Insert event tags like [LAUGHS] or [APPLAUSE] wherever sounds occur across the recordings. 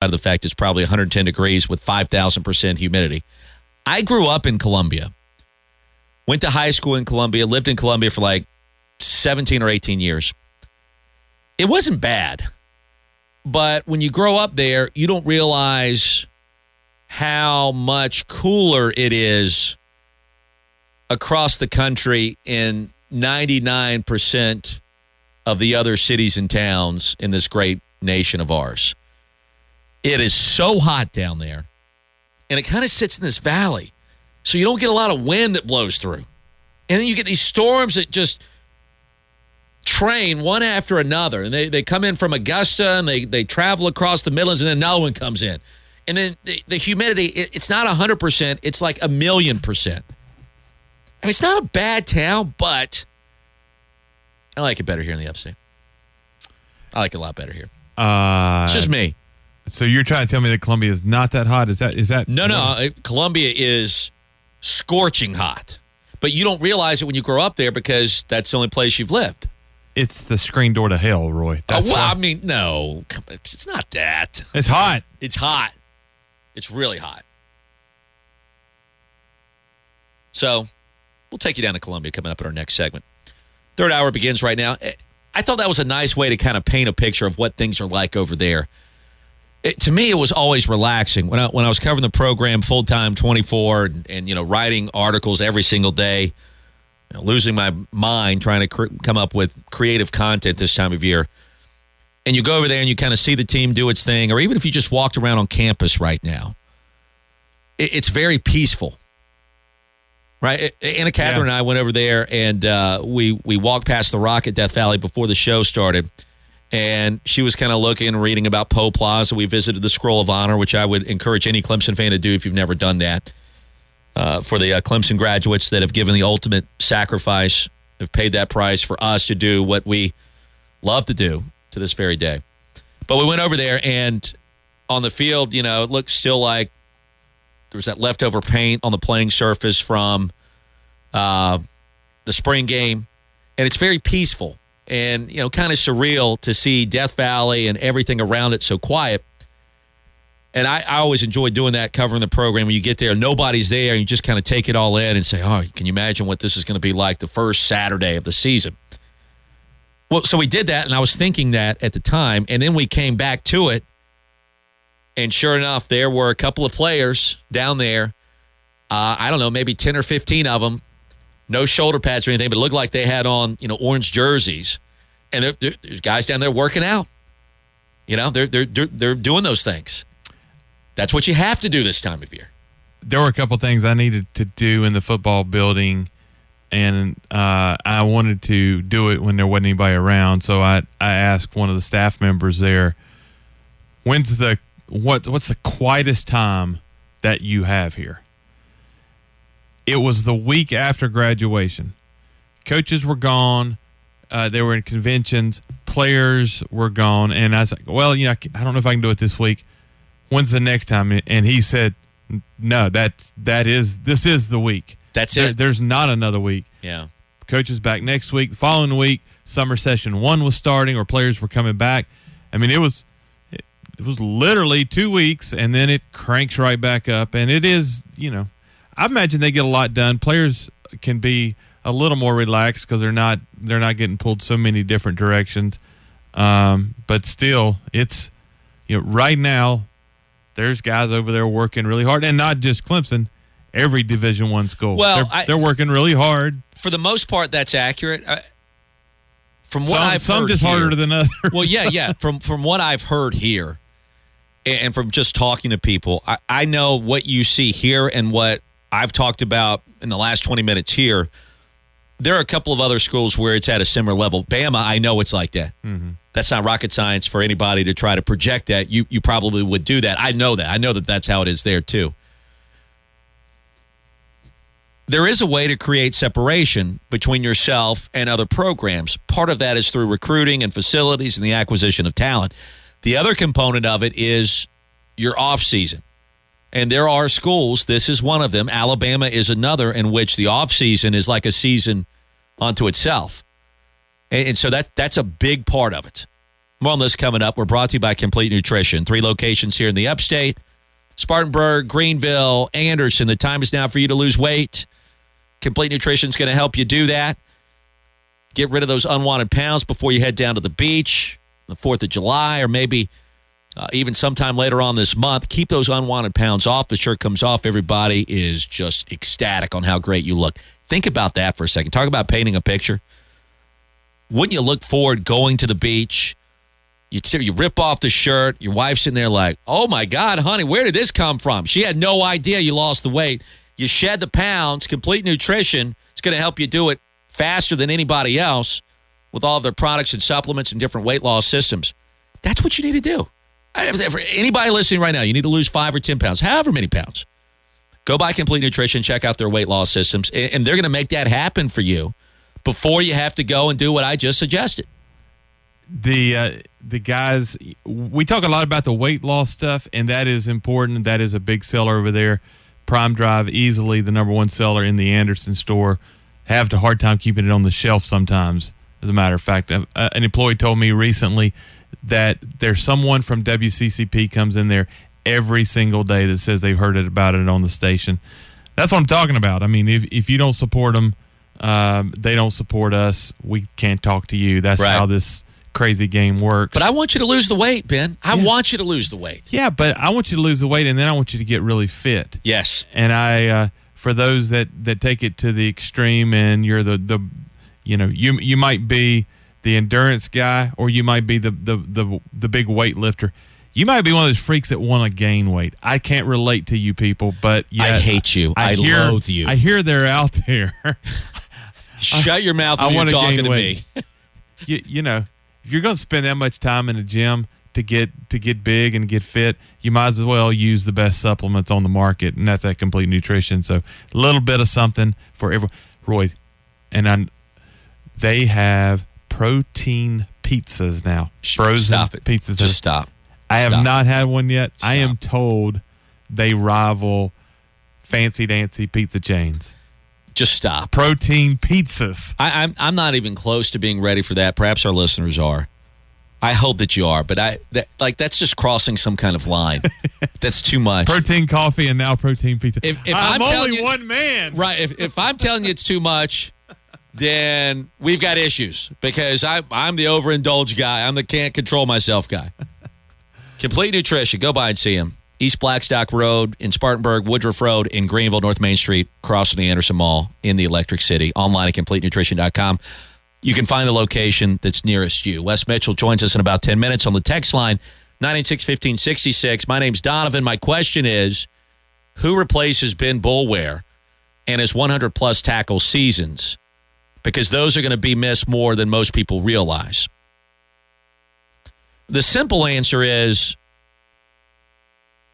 of the fact it's probably 110 degrees with 5,000% humidity. I grew up in Columbia, went to high school in Columbia, lived in Columbia for like 17 or 18 years. It wasn't bad, but when you grow up there, you don't realize how much cooler it is across the country in 99% of the other cities and towns in this great nation of ours. It is so hot down there, and it kind of sits in this valley. So you don't get a lot of wind that blows through. And then you get these storms that just train one after another. And they, they come in from Augusta and they, they travel across the Midlands, and then another one comes in. And then the, the humidity, it, it's not 100%, it's like a million percent. I mean, it's not a bad town, but I like it better here in the upstate. I like it a lot better here. Uh, It's just me. So you're trying to tell me that Columbia is not that hot? Is that is that No, no. uh, Columbia is scorching hot, but you don't realize it when you grow up there because that's the only place you've lived. It's the screen door to hell, Roy. That's oh, well, why- I mean, no, come on, it's not that. it's hot. It's hot. It's really hot. So we'll take you down to Columbia coming up in our next segment. Third hour begins right now. Eh, I thought that was a nice way to kind of paint a picture of what things are like over there. It, to me, it was always relaxing when I when I was covering the program full time, twenty four, and, and you know writing articles every single day, you know, losing my mind trying to cr- come up with creative content this time of year. And you go over there and you kind of see the team do its thing, or even if you just walked around on campus right now, it, it's very peaceful right? Anna Catherine Yeah. and I went over there and uh, we we walked past the Rock at Death Valley before the show started. And she was kind of looking and reading about Poe Plaza. We visited the Scroll of Honor, which I would encourage any Clemson fan to do if you've never done that. Uh, for the uh, Clemson graduates that have given the ultimate sacrifice, have paid that price for us to do what we love to do to this very day. But we went over there, and on the field, you know, it looked still like there was that leftover paint on the playing surface from uh, the spring game, and it's very peaceful and you know kind of surreal to see Death Valley and everything around it so quiet. And I, I always enjoy doing that, covering the program. When you get there, nobody's there, and you just kind of take it all in and say, "Oh, can you imagine what this is going to be like the first Saturday of the season?" Well, so we did that, and I was thinking that at the time, and then we came back to it, and sure enough, there were a couple of players down there. Uh, I don't know, maybe 10 or 15 of them. No shoulder pads or anything, but it looked like they had on, you know, orange jerseys. And there, there, there's guys down there working out. You know, they're, they're, they're, they're doing those things. That's what you have to do this time of year. there were a couple things I needed to do in the football building, and uh, I wanted to do it when there wasn't anybody around. So I I asked one of the staff members there, "When's the what? What's the quietest time that you have here?" It was the week after graduation. Coaches were gone. Uh, they were in conventions. Players were gone, and I was like, "Well, you know, I don't know if I can do it this week. When's the next time?" And he said, no, that that is this is the week. That's There- it. there's not another week. Yeah. Coaches back next week. The following week, summer session one was starting, or players were coming back. I mean, it was it, it was literally two weeks, and then it cranks right back up. And it is, you know, I imagine they get a lot done. Players can be a little more relaxed because they're not they're not getting pulled so many different directions. Um, but still, it's you know right now there's guys over there working really hard, and not just Clemson. Every Division One school, Well, they're, I- they're working really hard. For the most part, that's accurate. I, from what some I've some heard just here- harder than others. well, yeah, yeah. [LAUGHS] From from what I've heard here, and and from just talking to people, I, I know what you see here and what I've talked about in the last twenty minutes here. There are a couple of other schools where it's at a similar level. Bama, I know it's like that. Mm-hmm. That's not rocket science for anybody to try to project that. You you probably would do that. I know that. I know that that's how it is there too. There is a way to create separation between yourself and other programs. Part of that is through recruiting and facilities and the acquisition of talent. The other component of it is your off season. And there are schools, this is one of them. Alabama is another in which the off season is like a season unto itself. And, and so that that's a big part of it. More on this coming up. We're brought to you by Complete Nutrition. Three locations here in the upstate Spartanburg, Greenville, Anderson. The time is now for you to lose weight. Complete Nutrition is going to help you do that. Get rid of those unwanted pounds before you head down to the beach, the 4th of July, or maybe uh, even sometime later on this month. Keep those unwanted pounds off. The shirt comes off. Everybody is just ecstatic on how great you look. Think about that for a second. Talk about painting a picture. Wouldn't you look forward going to the beach? You, t- you rip off the shirt. Your wife's in there like, oh my God, honey, where did this come from? She had no idea you lost the weight. You shed the pounds. Complete Nutrition is going to help you do it faster than anybody else with all of their products and supplements and different weight loss systems. That's what you need to do. For anybody listening right now, you need to lose five or 10 pounds, however many pounds. Go buy Complete Nutrition, check out their weight loss systems, and they're going to make that happen for you before you have to go and do what I just suggested. the uh, the guys we talk a lot about the weight loss stuff and that is important that is a big seller over there prime drive easily the number one seller in the anderson store have a hard time keeping it on the shelf sometimes as a matter of fact uh, an employee told me recently that there's someone from wccp comes in there every single day that says they've heard it about it on the station that's what i'm talking about i mean if, if you don't support them um, they don't support us we can't talk to you that's Right. how this crazy game works. But I want you to lose the weight, Ben. I Yeah. want you to lose the weight. yeah, but I want you to lose the weight, and then I want you to get really fit. Yes. And I, uh, for those that that take it to the extreme, and you're the the, you know, you you might be the endurance guy, or you might be the the the, the big weightlifter. You might be one of those freaks that want to gain weight. I can't relate to you people, but I hate you. I hear, loathe you. I hear they're out there. [LAUGHS] Shut your mouth I when you're wanna talking gain to weight. me. you, you know, if you're going to spend that much time in a gym to get to get big and get fit, you might as well use the best supplements on the market, and that's that complete nutrition. So a little bit of something for every Roy, and I, they have protein pizzas now, frozen Stop it. pizzas. Just stop. I have stop. not had one yet. I am told they rival fancy dancy pizza chains. Just stop. Protein pizzas. I, I'm I'm not even close to being ready for that. Perhaps our listeners are. I hope that you are, but I that, like that's just crossing some kind of line. [LAUGHS] that's too much. protein coffee and now protein pizza. If- if I'm, I'm only you- one man, Right. If, if I'm telling you it's too much, then we've got issues because I, I'm the overindulged guy. I'm the can't control myself guy. [LAUGHS] Complete Nutrition. Go by and see him. East Blackstock Road in Spartanburg, Woodruff Road in Greenville, North Main Street, crossing the Anderson Mall in the Electric City. Online at CompleteNutrition.com. You can find the location that's nearest you. Wes Mitchell joins us in about 10 minutes on the text line 986 1566. My name's Donovan. My question is who replaces Ben Boulware and his 100 plus tackle seasons? Because those are going to be missed more than most people realize. The simple answer is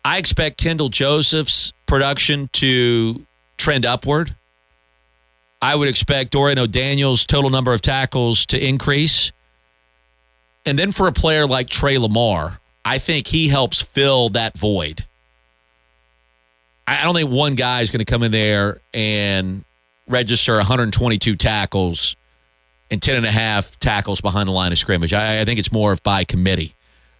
I expect Kendall Joseph's production to trend upward. I would expect Dorian O'Daniel's total number of tackles to increase. And then for a player like Tre Lamar, I think he helps fill that void. I don't think one guy is going to come in there and register 122 tackles and 10 and a half tackles behind the line of scrimmage. I, I think it's more of by committee.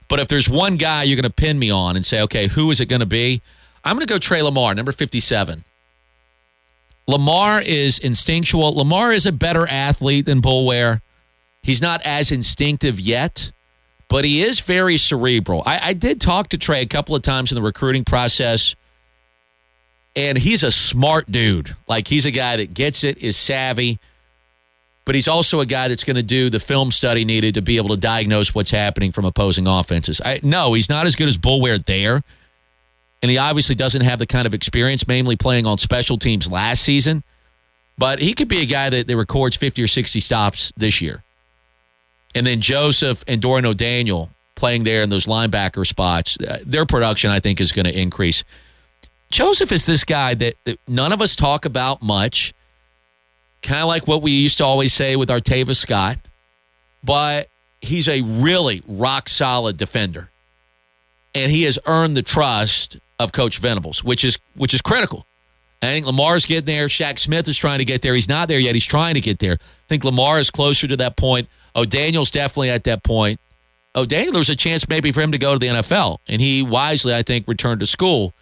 But if there's one guy you're going to pin me on and say, okay, who is it going to be? I'm going to go Tre Lamar, number 57. Lamar is instinctual. Lamar is a better athlete than Boulware. He's not as instinctive yet, but he is very cerebral. I, I did talk to Tre a couple of times in the recruiting process, and he's a smart dude. Like he's a guy that gets it, is savvy, but he's also a guy that's going to do the film study needed to be able to diagnose what's happening from opposing offenses. I no, he's not as good as Boulware there. And he obviously doesn't have the kind of experience, mainly playing on special teams last season. But he could be a guy that, that records 50 or 60 stops this year. And then Joseph and Dorian O'Daniel playing there in those linebacker spots, uh, their production, I think, is going to increase. Joseph is this guy that, that none of us talk about much, kind of like what we used to always say with Artavis Scott, but he's a really rock solid defender. And he has earned the trust of Coach Venables, which is which is critical. I think Lamar's getting there. Shaq Smith is trying to get there. He's not there yet. He's trying to get there. I think Lamar is closer to that point. Oh, Daniel's definitely at that point. Oh, there was a chance maybe for him to go to the NFL. And he wisely, I think, returned to school.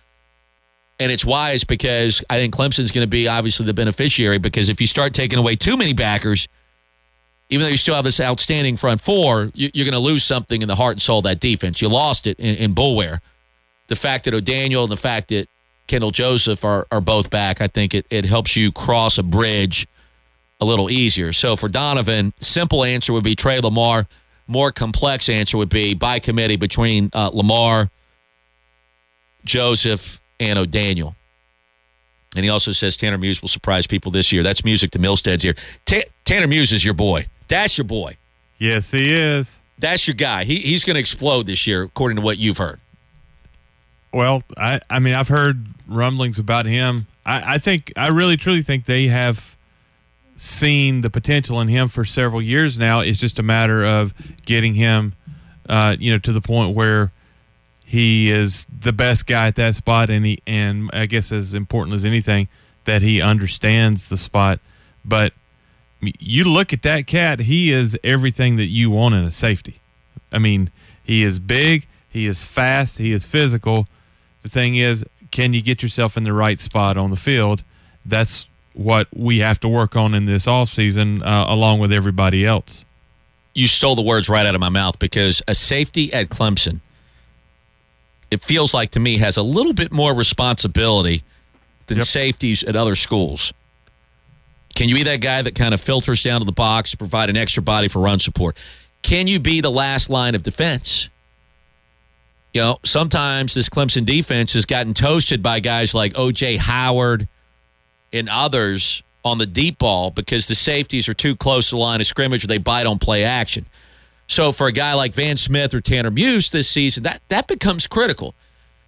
And it's wise because I think Clemson's going to be obviously the beneficiary because if you start taking away too many backers, even though you still have this outstanding front four, you're going to lose something in the heart and soul of that defense. You lost it in, in Boulware. The fact that O'Daniel and the fact that Kendall Joseph are, are both back, I think it, it helps you cross a bridge a little easier. So for Donovan, simple answer would be Tre Lamar. More complex answer would be by committee between uh, Lamar, Joseph, and O'Daniel. And he also says Tanner Muse will surprise people this year. That's music to Milstead's ear. Ta- Tanner Muse is your boy. That's your boy. Yes, he is. That's your guy. He, he's going to explode this year, according to what you've heard. Well, I, I mean, I've heard rumblings about him. I, I think, I really, truly think they have seen the potential in him for several years now. It's just a matter of getting him, uh, you know, to the point where he is the best guy at that spot, and he, and I guess as important as anything, that he understands the spot. But you look at that cat; he is everything that you want in a safety. I mean, he is big, he is fast, he is physical. The thing is, can you get yourself in the right spot on the field? That's what we have to work on in this offseason, uh, along with everybody else. You stole the words right out of my mouth because a safety at Clemson, it feels like to me, has a little bit more responsibility than Yep. safeties at other schools. Can you be that guy that kind of filters down to the box to provide an extra body for run support? Can you be the last line of defense? You know, sometimes this Clemson defense has gotten toasted by guys like OJ Howard and others on the deep ball because the safeties are too close to the line of scrimmage or they bite on play action. So for a guy like Van Smith or Tanner Muse this season, that that becomes critical.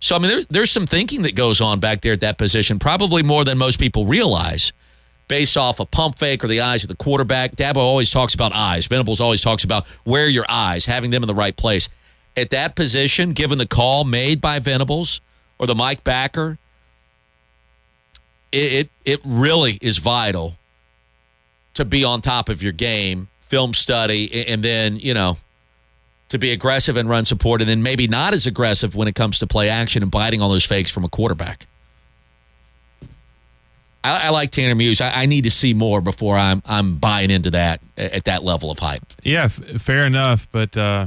So I mean, there, there's some thinking that goes on back there at that position, probably more than most people realize, based off a pump fake or the eyes of the quarterback. Dabo always talks about eyes. Venables always talks about where your eyes, having them in the right place. At that position, given the call made by Venables or the Mike Backer, it, it it really is vital to be on top of your game, film study, and then you know to be aggressive and run support, and then maybe not as aggressive when it comes to play action and biting on those fakes from a quarterback. I, I like Tanner Muse. I, I need to see more before I'm I'm buying into that at that level of hype. Yeah, f- fair enough. But uh,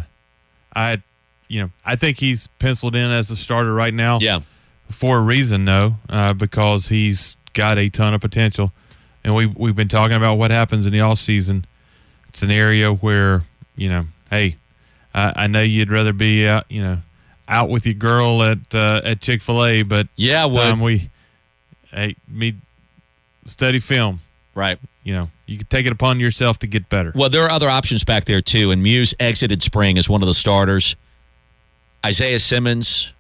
I, you know, I think he's penciled in as the starter right now. Yeah, for a reason, though, uh, because he's got a ton of potential, and we we've been talking about what happens in the off season scenario where you know, hey, I, I know you'd rather be out, you know, out with your girl at uh, at Chick Fil A, but yeah, time well, we, hey, me study film. right. You know, you can take it upon yourself to get better. Well, there are other options back there too, and Muse exited spring as one of the starters. Isaiah Simmons,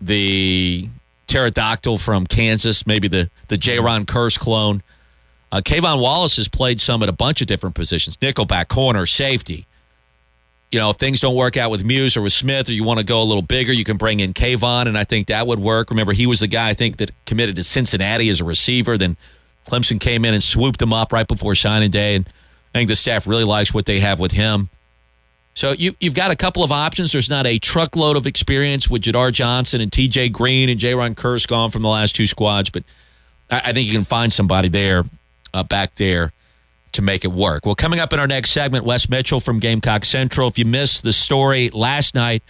the pterodactyl from Kansas, maybe the the Jayron Kearse clone. Uh, K'Von Wallace has played some at a bunch of different positions: nickelback, corner, safety. You know, if things don't work out with Muse or with Smith, or you want to go a little bigger, you can bring in K'Von, and I think that would work. Remember, he was the guy I think that committed to Cincinnati as a receiver. Then Clemson came in and swooped him up right before signing day, and I think the staff really likes what they have with him. So you, you've got a couple of options. There's not a truckload of experience with Jadar Johnson and TJ Green and Jayron gone from the last two squads, but I, I think you can find somebody there, uh, back there, to make it work. Well, coming up in our next segment, Wes Mitchell from Gamecock Central. If you missed the story last night,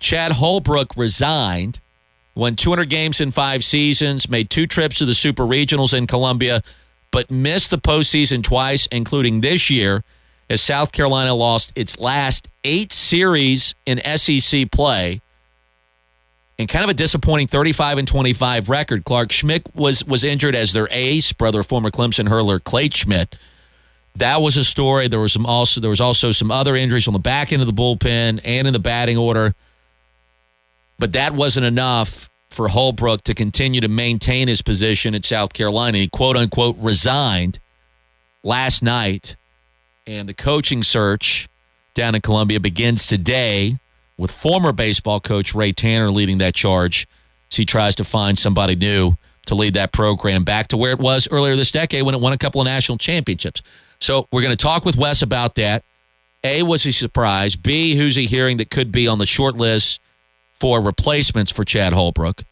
Chad Holbrook resigned, won 200 games in five seasons, made two trips to the Super Regionals in Columbia, but missed the postseason twice, including this year as South Carolina lost its last eight series in SEC play. And kind of a disappointing 35 and 25 record. Clark Schmidt was was injured as their ace, brother of former Clemson hurler Clay Schmidt. That was a story. There was some also there was also some other injuries on the back end of the bullpen and in the batting order. But that wasn't enough for Holbrook to continue to maintain his position at South Carolina. He quote unquote resigned last night and the coaching search down in Columbia begins today with former baseball coach Ray Tanner leading that charge as he tries to find somebody new to lead that program back to where it was earlier this decade when it won a couple of national championships. So we're going to talk with Wes about that A, was he surprised? B, who's he hearing that could be on the short list for replacements for Chad Holbrook?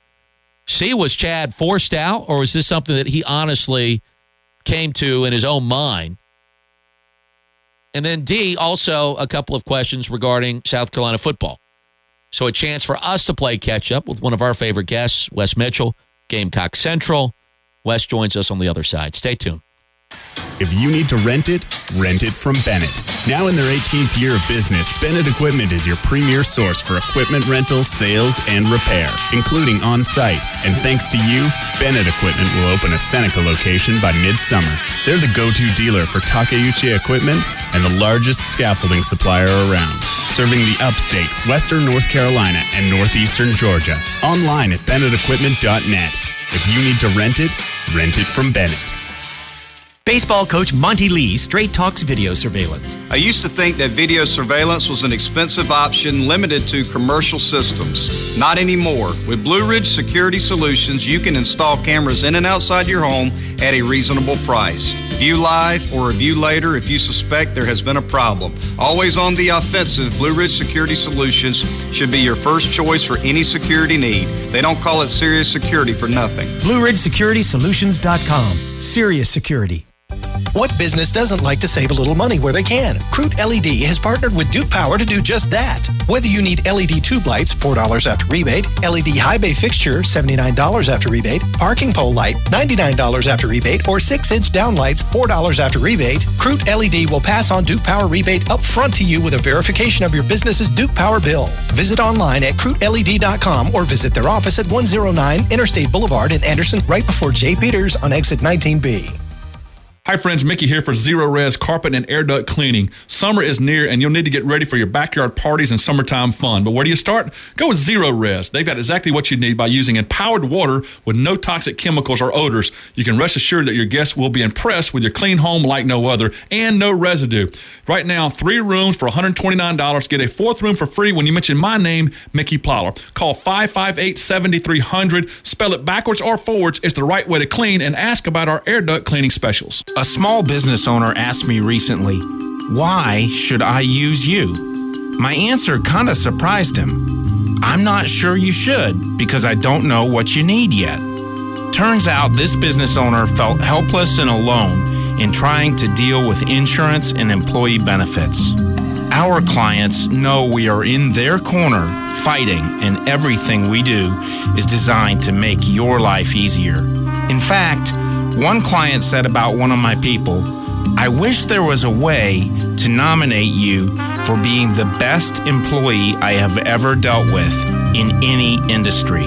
C, was Chad forced out, or was this something that he honestly came to in his own mind? And then D, also a couple of questions regarding South Carolina football. So a chance for us to play catch up with one of our favorite guests, Wes Mitchell, Gamecock Central. Wes joins us on the other side. Stay tuned. If you need to rent it, rent it from Bennett. Now in their 18th year of business, Bennett Equipment is your premier source for equipment rentals, sales, and repair, including on site. And thanks to you, Bennett Equipment will open a Seneca location by midsummer. They're the go to dealer for Takeuchi equipment and the largest scaffolding supplier around, serving the upstate, western North Carolina, and northeastern Georgia. Online at BennettEquipment.net. If you need to rent it, rent it from Bennett. Baseball coach Monty Lee straight talks video surveillance. I used to think that video surveillance was an expensive option limited to commercial systems. Not anymore. With Blue Ridge Security Solutions, you can install cameras in and outside your home at a reasonable price. View live or review later if you suspect there has been a problem. Always on the offensive, Blue Ridge Security Solutions should be your first choice for any security need. They don't call it serious security for nothing. BlueRidgeSecuritySolutions.com. Serious security. What business doesn't like to save a little money where they can? Crute LED has partnered with Duke Power to do just that. Whether you need LED tube lights, $4 after rebate, LED high bay fixture, $79 after rebate, parking pole light, $99 after rebate, or 6 inch down lights, $4 after rebate, Crute LED will pass on Duke Power rebate up front to you with a verification of your business's Duke Power bill. Visit online at CruteLED.com or visit their office at 109 Interstate Boulevard in Anderson, right before J. Peters on exit 19B. Hi, friends. Mickey here for Zerorez Carpet and Air Duct Cleaning. Summer is near, and you'll need to get ready for your backyard parties and summertime fun. But where do you start? Go with Zerorez. They've got exactly what you need by using empowered water with no toxic chemicals or odors. You can rest assured that your guests will be impressed with your clean home like no other and no residue. Right now, three rooms for $129. Get a fourth room for free when you mention my name, Mickey Plyler. Call 558 7300. Spell it backwards or forwards. It's the right way to clean and ask about our air duct cleaning specials. A small business owner asked me recently, Why should I use you? My answer kind of surprised him. I'm not sure you should because I don't know what you need yet. Turns out this business owner felt helpless and alone in trying to deal with insurance and employee benefits. Our clients know we are in their corner fighting, and everything we do is designed to make your life easier. In fact, one client said about one of my people, I wish there was a way to nominate you for being the best employee I have ever dealt with in any industry.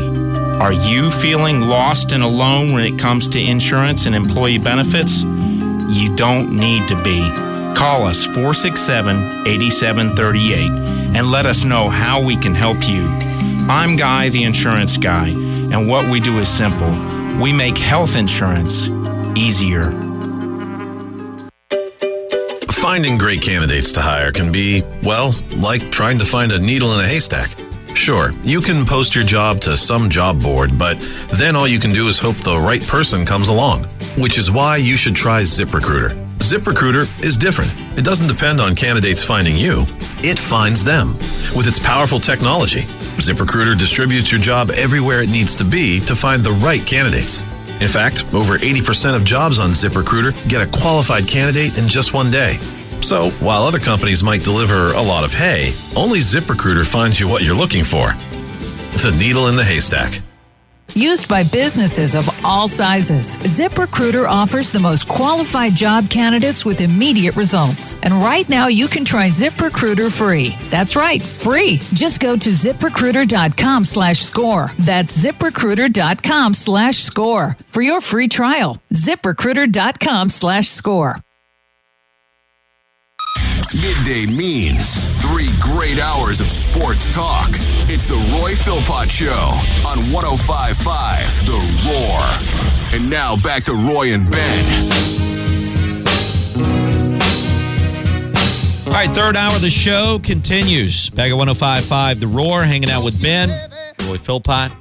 Are you feeling lost and alone when it comes to insurance and employee benefits? You don't need to be. Call us 467 8738 and let us know how we can help you. I'm Guy, the insurance guy, and what we do is simple we make health insurance easier. Finding great candidates to hire can be, well, like trying to find a needle in a haystack. Sure, you can post your job to some job board, but then all you can do is hope the right person comes along, which is why you should try ZipRecruiter. ZipRecruiter is different. It doesn't depend on candidates finding you, it finds them. With its powerful technology, ZipRecruiter distributes your job everywhere it needs to be to find the right candidates. In fact, over 80% of jobs on ZipRecruiter get a qualified candidate in just one day. So, while other companies might deliver a lot of hay, only ZipRecruiter finds you what you're looking for the needle in the haystack. Used by businesses of all sizes, ZipRecruiter offers the most qualified job candidates with immediate results. And right now, you can try ZipRecruiter free. That's right, free. Just go to ziprecruiter.com slash score. That's ziprecruiter.com slash score for your free trial. ZipRecruiter.com slash score. Midday means three great hours of sports talk. It's the Roy Philpott Show on 105.5 The Roar. And now back to Roy and Ben. All right, third hour of the show continues. Back at 105.5 The Roar, hanging out with Ben, Roy Philpott.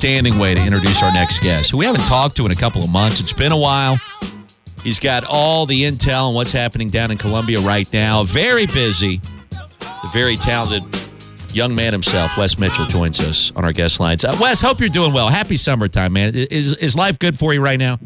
Outstanding way to introduce our next guest, who we haven't talked to in a couple of months. It's been a while. He's got all the intel on what's happening down in Columbia right now. Very busy. The very talented young man himself, Wes Mitchell, joins us on our guest lines. Uh, Wes, hope you're doing well. Happy summertime, man. Is is life good for you right now?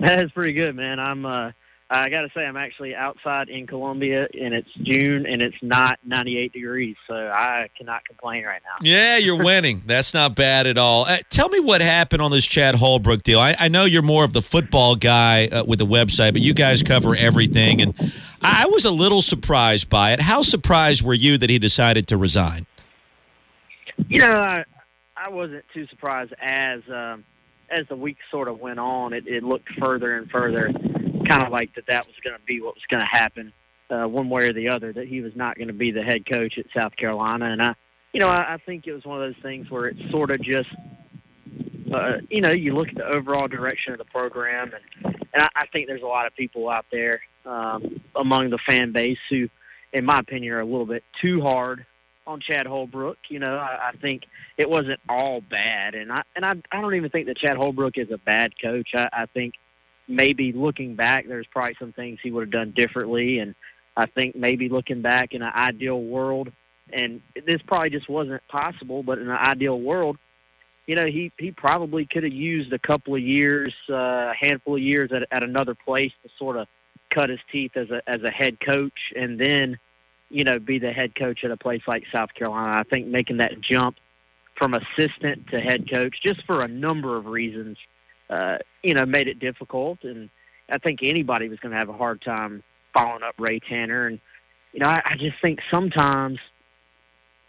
That's pretty good, man. I'm. Uh, I got to say, I'm actually outside in Columbia, and it's June, and it's not 98 degrees, so I cannot complain right now. Yeah, you're [LAUGHS] winning. That's not bad at all. Uh, tell me what happened on this Chad Holbrook deal. I, I know you're more of the football guy uh, with the website, but you guys cover everything, and I was a little surprised by it. How surprised were you that he decided to resign? You know, I, I wasn't too surprised as um, as the week sort of went on. It, it looked further and further kind of like that that was going to be what was going to happen uh, one way or the other, that he was not going to be the head coach at South Carolina. And I, you know, I, I think it was one of those things where it's sort of just, uh, you know, you look at the overall direction of the program, and, and I, I think there's a lot of people out there um, among the fan base who, in my opinion, are a little bit too hard on Chad Holbrook. You know, I, I think it wasn't all bad, and I and I, I don't even think that Chad Holbrook is a bad coach. I, I think maybe looking back, there's probably some things he would have done differently. And I think maybe looking back in an ideal world, and this probably just wasn't possible, but in an ideal world, you know, he he probably could have used a couple of years, uh, a handful of years at, at another place to sort of cut his teeth as a as a head coach, and then, you know, be the head coach at a place like South Carolina. I think making that jump from assistant to head coach, just for a number of reasons, uh, you know, made it difficult. And I think anybody was going to have a hard time following up Ray Tanner. And, you know, I, I just think sometimes,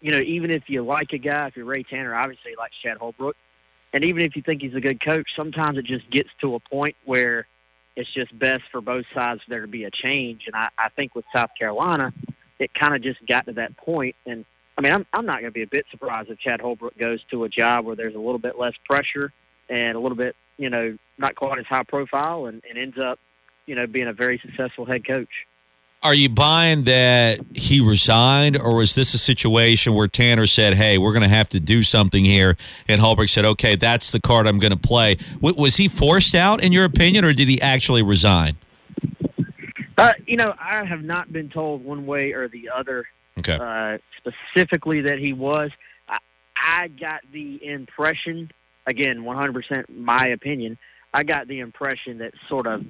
you know, even if you like a guy, if you're Ray Tanner, obviously you like Chad Holbrook. And even if you think he's a good coach, sometimes it just gets to a point where it's just best for both sides for there to be a change. And I, I think with South Carolina, it kind of just got to that point. And I mean, I'm, I'm not going to be a bit surprised if Chad Holbrook goes to a job where there's a little bit less pressure and a little bit you know, not quite as high profile and, and ends up, you know, being a very successful head coach. Are you buying that he resigned, or was this a situation where Tanner said, "Hey, we're going to have to do something here," and Holbrook said, "Okay, that's the card I'm going to play"? W- was he forced out, in your opinion, or did he actually resign? Uh, you know, I have not been told one way or the other okay. uh, specifically that he was. I, I got the impression again, 100% my opinion. I got the impression that sort of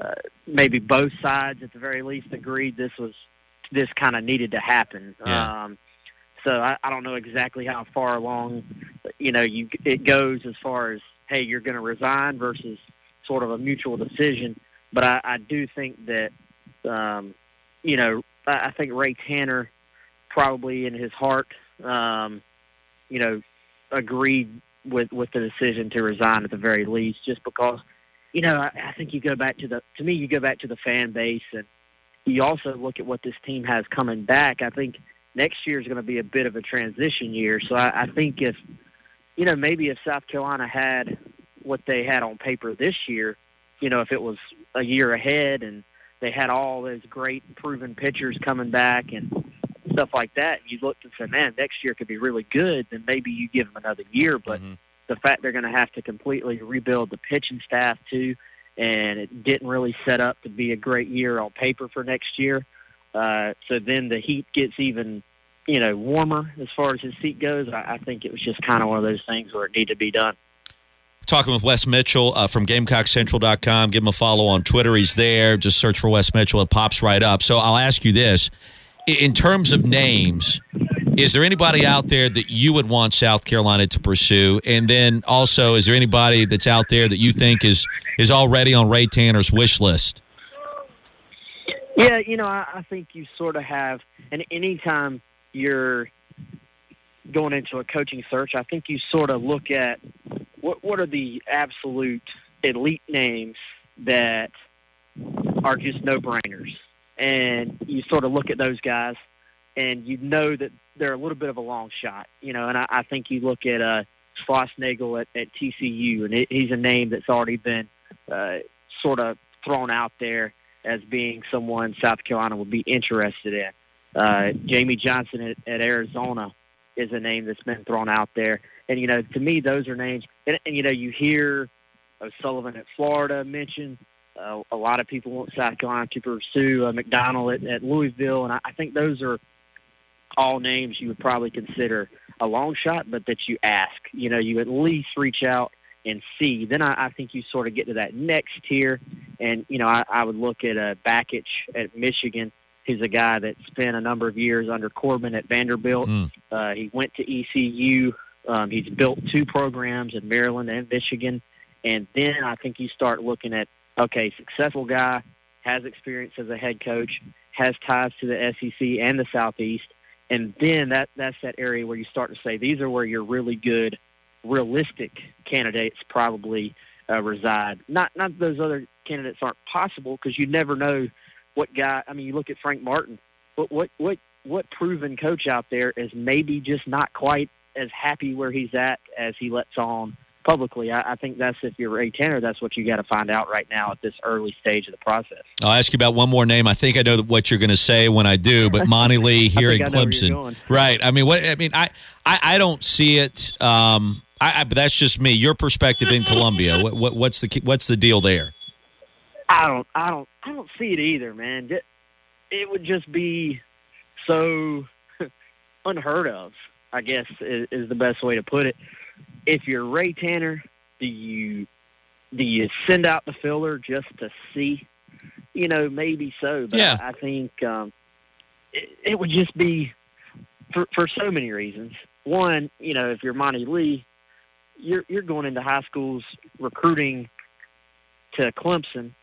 uh, maybe both sides, at the very least, agreed this was this kind of needed to happen. Yeah. Um, so I, I don't know exactly how far along, you know, you it goes as far as hey, you're going to resign versus sort of a mutual decision. But I, I do think that, um, you know, I, I think Ray Tanner probably in his heart, um, you know, agreed with with the decision to resign at the very least, just because you know I, I think you go back to the to me you go back to the fan base and you also look at what this team has coming back. I think next year is going to be a bit of a transition year, so I, I think if you know maybe if South Carolina had what they had on paper this year, you know if it was a year ahead and they had all those great proven pitchers coming back and stuff like that, and you look and say, man, next year could be really good, then maybe you give them another year. But mm-hmm. the fact they're going to have to completely rebuild the pitching staff too, and it didn't really set up to be a great year on paper for next year. Uh, so then the heat gets even, you know, warmer as far as his seat goes. I, I think it was just kind of one of those things where it needed to be done. Talking with Wes Mitchell uh, from GamecockCentral.com. Give him a follow on Twitter. He's there. Just search for Wes Mitchell. It pops right up. So I'll ask you this in terms of names, is there anybody out there that you would want South Carolina to pursue? And then also, is there anybody that's out there that you think is is already on Ray Tanner's wish list? Yeah, you know, I, I think you sort of have, and anytime you're going into a coaching search, I think you sort of look at what what are the absolute elite names that are just no brainers and you sort of look at those guys, and you know that they're a little bit of a long shot, you know. And I, I think you look at uh, Schlossnagle at, at TCU, and it, he's a name that's already been uh, sort of thrown out there as being someone South Carolina would be interested in. Uh, Jamie Johnson at, at Arizona is a name that's been thrown out there. And you know, to me, those are names. And, and you know, you hear O'Sullivan at Florida mentioned. Uh, a lot of people want South Carolina to pursue uh, McDonnell at, at Louisville, and I, I think those are all names you would probably consider a long shot, but that you ask. You know, you at least reach out and see. Then I, I think you sort of get to that next tier, and you know, I, I would look at a uh, Bakich at Michigan. He's a guy that spent a number of years under Corbin at Vanderbilt. Mm. Uh, he went to ECU. Um, he's built two programs in Maryland and Michigan. And then I think you start looking at okay, successful guy, has experience as a head coach, has ties to the SEC and the Southeast, and then that that's that area where you start to say these are where your really good, realistic candidates probably uh, reside. Not not those other candidates aren't possible because you never know what guy. I mean, you look at Frank Martin. but what what what proven coach out there is maybe just not quite as happy where he's at as he lets on publicly. I, I think that's if you're Ray Tanner, that's what you got to find out right now at this early stage of the process. I'll ask you about one more name. I think I know what you're going to say when I do, but [LAUGHS] Monty Lee here in Clemson, right? I mean, what I mean, I I, I don't see it. Um, I, I, but that's just me. Your perspective in Columbia. What, what what's the what's the deal there? I don't I don't I don't see it either, man. It, it would just be so [LAUGHS] unheard of. I guess is, is the best way to put it if you're Ray Tanner, do you do you send out the filler just to see? You know, maybe so, but yeah. I, I think um, it, it would just be for for so many reasons. One, you know, if you're Monty Lee, you're you're going into high schools recruiting to Clemson,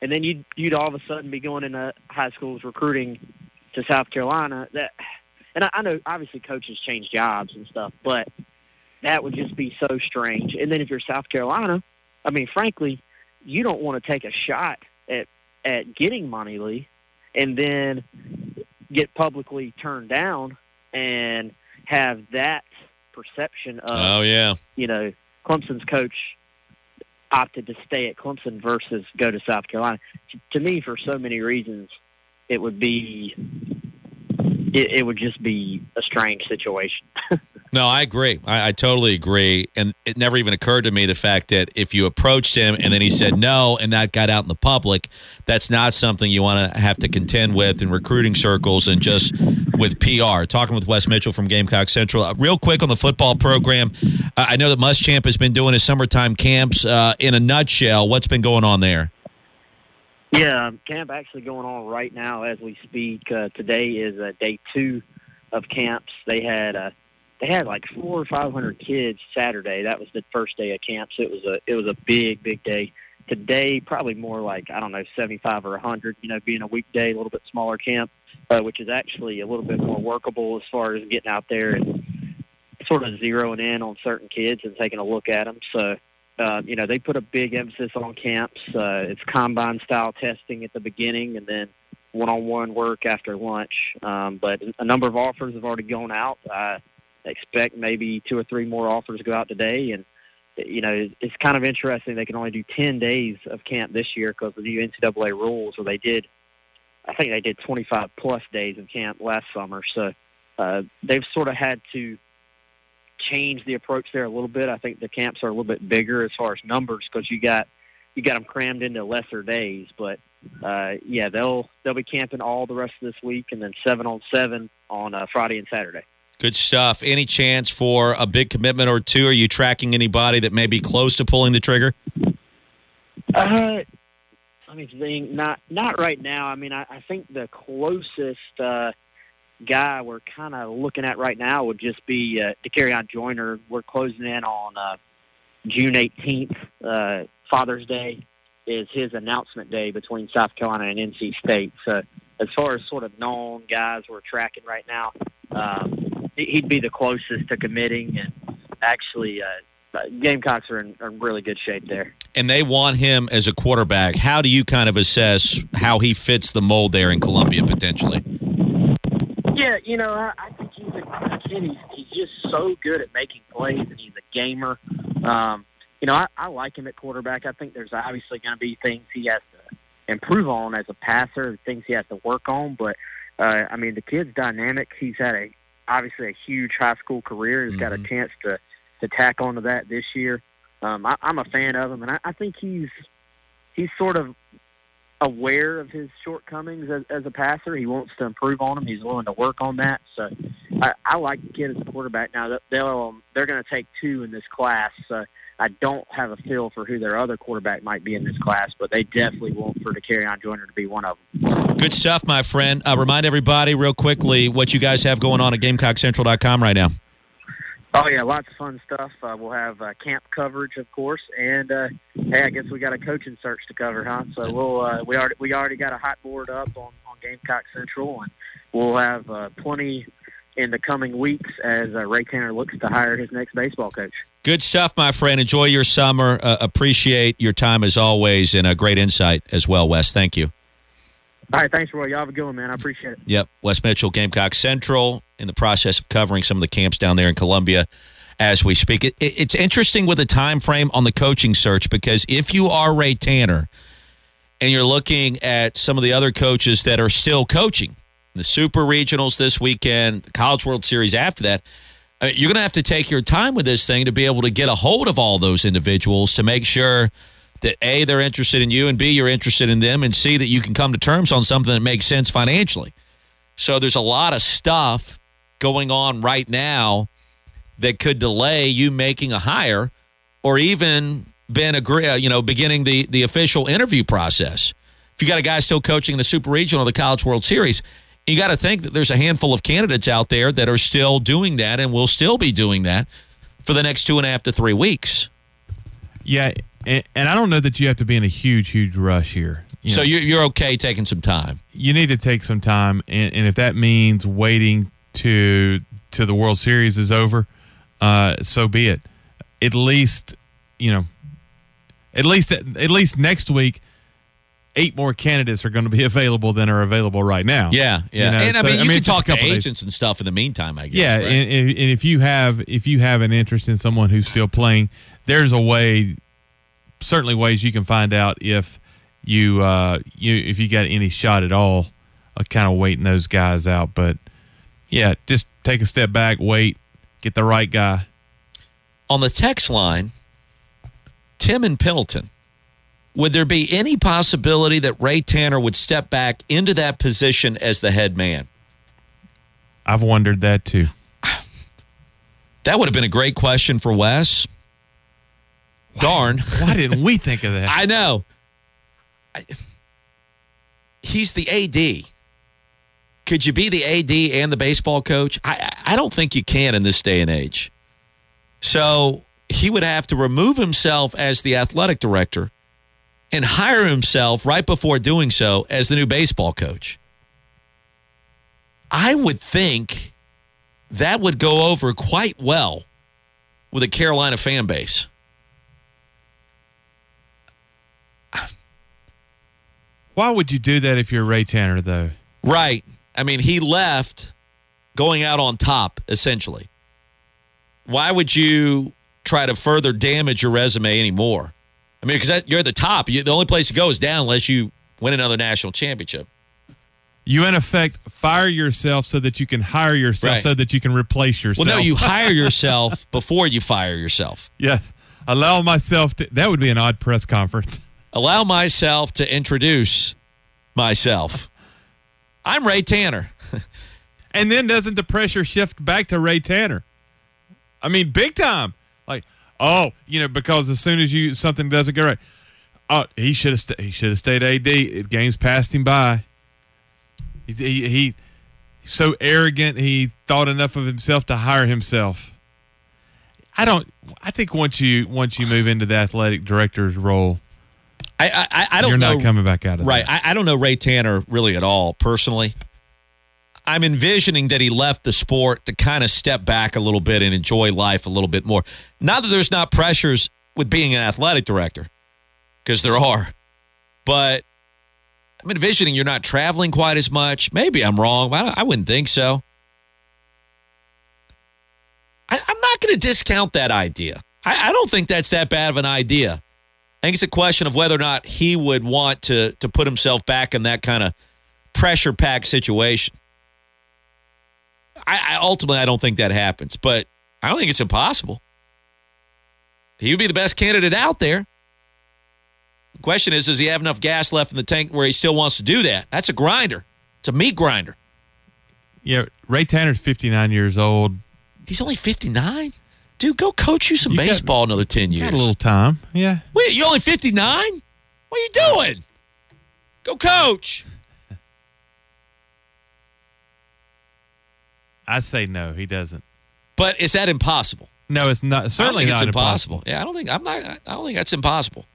and then you'd you'd all of a sudden be going into high schools recruiting to South Carolina. That, and I, I know obviously coaches change jobs and stuff, but that would just be so strange. And then if you're South Carolina, I mean, frankly, you don't want to take a shot at at getting Monty Lee and then get publicly turned down and have that perception of oh yeah you know Clemson's coach opted to stay at Clemson versus go to South Carolina. To me, for so many reasons, it would be it, it would just be a strange situation. [LAUGHS] no, I agree. I, I, totally agree. And it never even occurred to me the fact that if you approached him and then he said no and that got out in the public, that's not something you want to have to contend with in recruiting circles and just with PR. Talking with Wes Mitchell from Gamecock Central. Uh, real quick on the football program, I know that Muschamp has been doing his summertime camps. Uh, in a nutshell, what's been going on there? Yeah, camp actually going on right now as we speak. Uh, today is uh, day two of camps. They had uh, they had like four or five hundred kids Saturday. That was the first day of camps. It was a it was a big big day. Today probably more like I don't know seventy five or a hundred. You know, being a weekday, a little bit smaller camp, uh, which is actually a little bit more workable as far as getting out there and sort of zeroing in on certain kids and taking a look at them. So uh, you know, they put a big emphasis on camps. Uh, it's combine style testing at the beginning and then one on one work after lunch. Um, but a number of offers have already gone out. I expect maybe two or three more offers go out today. And, you know, it's kind of interesting. They can only do 10 days of camp this year because of the NCAA rules, where they did, I think they did 25 plus days of camp last summer. So uh, they've sort of had to changed the approach there a little bit. I think the camps are a little bit bigger as far as numbers because you got you got them crammed into lesser days. But uh, yeah, they'll they'll be camping all the rest of this week, and then seven on seven on uh, Friday and Saturday. Good stuff. Any chance for a big commitment or two? Are you tracking anybody that may be close to pulling the trigger? Uh, let me think. Not not right now. I mean, I, I think the closest. Uh, guy we're kind of looking at right now would just be uh, on Joyner. We're closing in on uh, June 18th. Uh, Father's Day is his announcement day between South Carolina and NC State. So as far as sort of known guys we're tracking right now, um, he'd be the closest to committing. And actually, uh, Gamecocks are in, are in really good shape there. And they want him as a quarterback. How do you kind of assess how he fits the mold there in Columbia potentially? Yeah, you know, I, I think he's a kid. He's, he's just so good at making plays, and he's a gamer. Um, you know, I, I like him at quarterback. I think there's obviously going to be things he has to improve on as a passer, things he has to work on. But uh, I mean, the kid's dynamic. He's had a obviously a huge high school career. He's got a chance to to tack onto that this year. Um, I, I'm a fan of him, and I, I think he's he's sort of aware of his shortcomings as, as a passer. He wants to improve on them. He's willing to work on that. So I, I like the kid as a quarterback. Now they'll um, they're going to take two in this class. So I don't have a feel for who their other quarterback might be in this class, but they definitely want for to carry on Joyner to be one of them. Good stuff, my friend. Uh, remind everybody real quickly what you guys have going on at GamecockCentral.com right now. Oh yeah, lots of fun stuff. Uh, we'll have uh, camp coverage, of course, and uh, hey, I guess we got a coaching search to cover, huh? So we'll uh, we already we already got a hot board up on, on Gamecock Central, and we'll have uh, plenty in the coming weeks as uh, Ray Tanner looks to hire his next baseball coach. Good stuff, my friend. Enjoy your summer. Uh, appreciate your time as always, and a great insight as well, Wes. Thank you. All right, thanks, Roy. Y'all have a good one, man. I appreciate it. Yep, Wes Mitchell, Gamecock Central, in the process of covering some of the camps down there in Columbia as we speak. It, it, it's interesting with the time frame on the coaching search because if you are Ray Tanner and you're looking at some of the other coaches that are still coaching, the Super Regionals this weekend, the College World Series after that, uh, you're going to have to take your time with this thing to be able to get a hold of all those individuals to make sure that A, they're interested in you, and B, you're interested in them, and C, that you can come to terms on something that makes sense financially. So there's a lot of stuff going on right now that could delay you making a hire or even been agree, uh, you know, beginning the the official interview process. If you got a guy still coaching in the Super Regional or the College World Series, you got to think that there's a handful of candidates out there that are still doing that and will still be doing that for the next two and a half to three weeks. Yeah, and, and I don't know that you have to be in a huge, huge rush here. You so know, you're, you're okay taking some time. You need to take some time, and, and if that means waiting to to the World Series is over, uh, so be it. At least, you know, at least at least next week, eight more candidates are going to be [LAUGHS] available than are available right now. Yeah, yeah. You know, and I so, mean, you can talk to days. agents and stuff in the meantime. I guess. Yeah, right? and, and if you have if you have an interest in someone who's still playing, there's a way, certainly ways you can find out if you uh you if you got any shot at all, uh, kind of waiting those guys out. But yeah, just take a step back, wait, get the right guy. On the text line, Tim and Pendleton. Would there be any possibility that Ray Tanner would step back into that position as the head man? I've wondered that too. [SIGHS] That would have been a great question for Wes. Darn. [LAUGHS] Why didn't we think of that? I know. I, he's the AD. Could you be the AD and the baseball coach? I, I don't think you can in this day and age. So he would have to remove himself as the athletic director and hire himself right before doing so as the new baseball coach. I would think that would go over quite well with a Carolina fan base. Why would you do that if you're Ray Tanner, though? Right. I mean, he left going out on top, essentially. Why would you try to further damage your resume anymore? I mean, because you're at the top. You, the only place to go is down unless you win another national championship. You, in effect, fire yourself so that you can hire yourself Right. so that you can replace yourself. Well, no, you [LAUGHS] hire yourself before you fire yourself. yes. Allow myself to. That would be an odd press conference. Allow myself to introduce myself. I'm Ray Tanner. [LAUGHS] And then doesn't the pressure shift back to Ray Tanner? I mean, big time. Like, oh, you know, because as soon as you something doesn't go right, oh, he should have sta- he should have stayed AD. Game's passed him by. He, he he so arrogant. He thought enough of himself to hire himself. I don't. I think once you once you move into the athletic director's role, I I, I don't you're know. not coming back out of right. I, I don't know Ray Tanner really at all personally. I'm envisioning that he left the sport to kind of step back a little bit and enjoy life a little bit more. Not that there's not pressures with being an athletic director, because there are, but I'm envisioning you're not traveling quite as much. Maybe I'm wrong, I, I wouldn't think so. I, I'm not going to discount that idea. I, I don't think that's that bad of an idea. I think it's a question of whether or not he would want to to put himself back in that kind of pressure packed situation. I, I, ultimately I don't think that happens, but I don't think it's impossible. He would be the best candidate out there. The question is, does he have enough gas left in the tank where he still wants to do that? That's a grinder. It's a meat grinder. Yeah, Ray Tanner's 59 years old. He's only 59? Dude, go coach you some You got- baseball another 10 years. Got a little time. Yeah. Wait, you're only 59? What are you doing? Go coach. [LAUGHS] I say no, he doesn't. But is that impossible? No, it's not. Certainly I don't think not it's impossible. Yeah, I don't think I'm not I don't think that's impossible.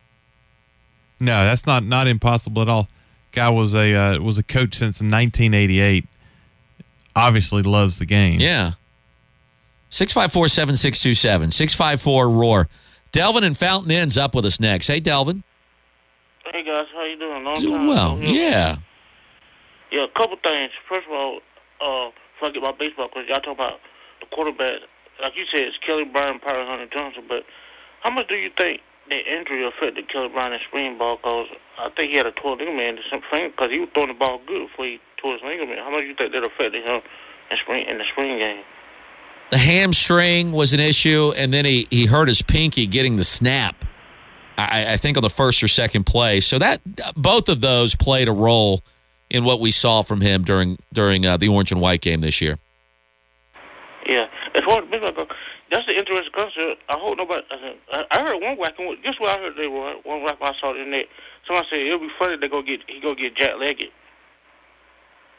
No, that's not not impossible at all. Guy was a uh, was a coach since 1988. Obviously loves the game. Yeah. 654-7627. 654 roar. Delvin and Fountain Inn's up with us next. Hey Delvin. Hey guys, how you doing? Long Doing time well. Yeah. Yeah, a couple things. First of all, uh, before I get my baseball question, y'all talk about the quarterback. Like you said, it's Kelly Bryant, probably Hunter Johnson. But how much do you think the injury affected Kelly Bryant in spring ball? Because I think he had a torn ligament in some finger because he was throwing the ball good before he tore his ligament. How much do you think that affected him in spring in the spring game? The hamstring was an issue, and then he, he hurt his pinky getting the snap. I, I think on the first or second play. So that both of those played a role in what we saw from him during during uh, the orange and white game this year. Yeah, as far as baseball goes, that's the interesting concept. I hope nobody. I I heard one whack. Just what I heard. They were one whack I saw in there. Somebody said it'll be funny. They go get he go get Jack Leggett.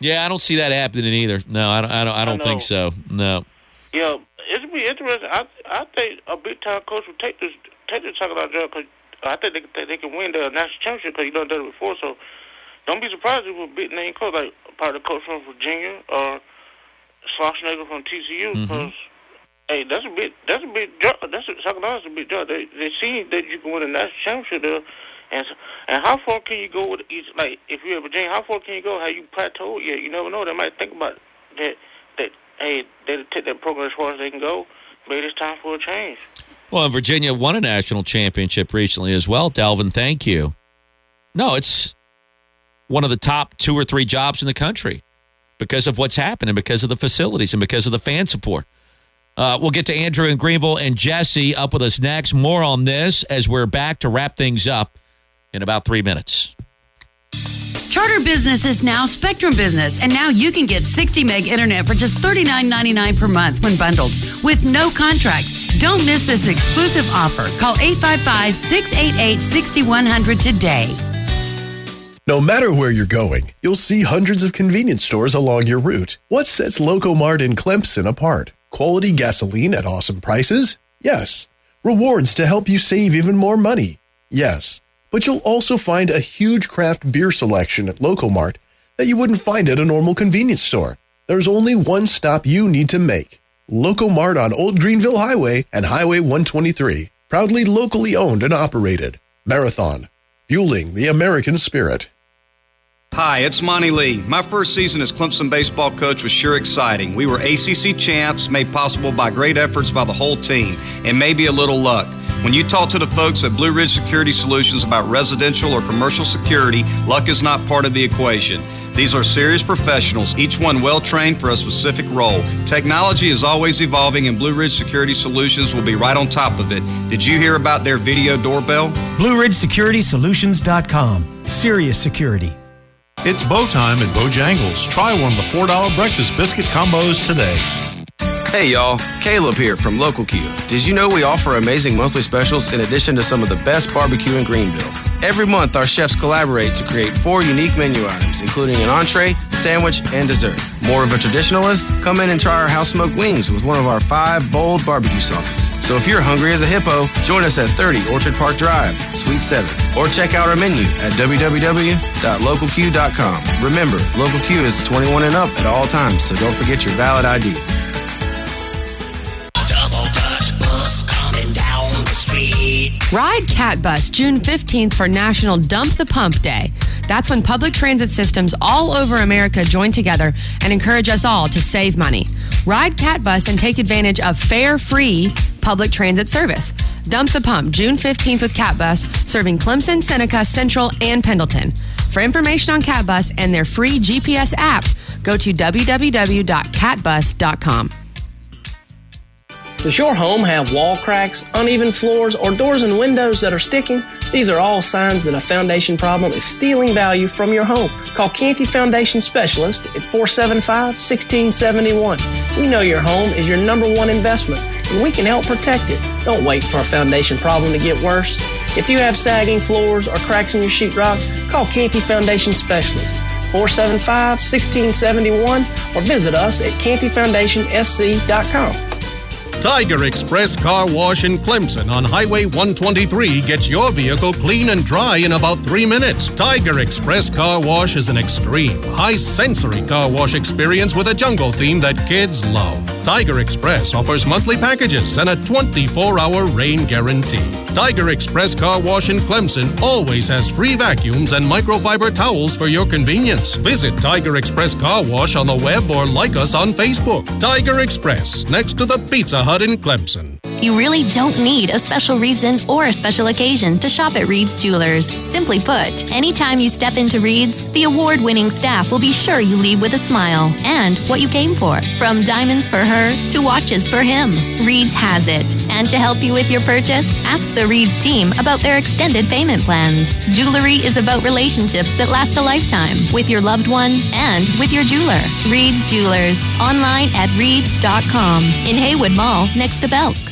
Yeah, I don't see that happening either. No, I don't. I don't, I don't think so. No. Yeah, it'll be interesting. I I think a big time coach will take this take this talk about job because I think they they, they can win the national championship because he done done it before. So don't be surprised if a big name coach like probably the coach from Virginia or Schlossnagle from TCU because. Mm-hmm. Hey, that's a big. That's a big job. That's a, Carolina's a big job. They they see that you can win a national championship there, and and how far can you go with each? Like if you're at Virginia, how far can you go? Have you plateaued yet? You never know. They might think about that. That hey, they take that program as far as they can go. Maybe it's time for a change. Well, and Virginia won a national championship recently as well. Dalvin, thank you. No, it's one of the top two or three jobs in the country because of what's happening, because of the facilities, and because of the fan support. Uh, we'll get to Andrew in Greenville and Jesse up with us next. More on this as we're back to wrap things up in about three minutes. Charter Business is now Spectrum Business, and now you can get 60 meg internet for just $39.99 per month when bundled with no contracts. Don't miss this exclusive offer. Call 855 688 6100 today. No matter where you're going, you'll see hundreds of convenience stores along your route. What sets Locomart in Clemson apart? Quality gasoline at awesome prices? Yes. Rewards to help you save even more money? Yes. But you'll also find a huge craft beer selection at Locomart that you wouldn't find at a normal convenience store. There's only one stop you need to make. Locomart on Old Greenville Highway and Highway 123. Proudly locally owned and operated. Marathon. Fueling the American spirit. Hi, it's Monty Lee. My first season as Clemson baseball coach was sure exciting. We were ACC champs, made possible by great efforts by the whole team, and maybe a little luck. When you talk to the folks at Blue Ridge Security Solutions about residential or commercial security, luck is not part of the equation. These are serious professionals, each one well trained for a specific role. Technology is always evolving, and Blue Ridge Security Solutions will be right on top of it. Did you hear about their video doorbell? BlueRidgeSecuritySolutions.com. Serious security. It's bow time at Bojangles. Try one of the $4 breakfast biscuit combos today. Hey y'all, Caleb here from Local Q. Did you know we offer amazing monthly specials in addition to some of the best barbecue in Greenville? Every month, our chefs collaborate to create four unique menu items, including an entree, sandwich, and dessert. More of a traditionalist? Come in and try our house smoked wings with one of our five bold barbecue sauces. So if you're hungry as a hippo, join us at 30 Orchard Park Drive, Suite 7, or check out our menu at www.localq.com. Remember, Local Q is 21 and up at all times, so don't forget your valid ID. Ride Cat Bus June 15th for National Dump the Pump Day. That's when public transit systems all over America join together and encourage us all to save money. Ride Cat Bus and take advantage of fare free public transit service. Dump the Pump June 15th with Cat Bus, serving Clemson, Seneca, Central, and Pendleton. For information on CatBus and their free GPS app, go to www.catbus.com. Does your home have wall cracks, uneven floors, or doors and windows that are sticking? These are all signs that a foundation problem is stealing value from your home. Call Canty Foundation Specialist at 475 1671. We know your home is your number one investment, and we can help protect it. Don't wait for a foundation problem to get worse. If you have sagging floors or cracks in your sheetrock, call Canty Foundation Specialist. 475 1671 or visit us at cantyfoundationsc.com. Tiger Express Car Wash in Clemson on Highway 123 gets your vehicle clean and dry in about three minutes. Tiger Express Car Wash is an extreme, high sensory car wash experience with a jungle theme that kids love. Tiger Express offers monthly packages and a 24 hour rain guarantee. Tiger Express Car Wash in Clemson always has free vacuums and microfiber towels for your convenience. Visit Tiger Express Car Wash on the web or like us on Facebook. Tiger Express, next to the Pizza Hut in Clemson. You really don't need a special reason or a special occasion to shop at Reed's Jewelers. Simply put, anytime you step into Reed's, the award winning staff will be sure you leave with a smile and what you came for. From diamonds for her to watches for him, Reed's has it. And to help you with your purchase, ask the Reed's team about their extended payment plans. Jewelry is about relationships that last a lifetime with your loved one and with your jeweler. Reed's Jewelers, online at reeds.com in Haywood Mall next to Belk.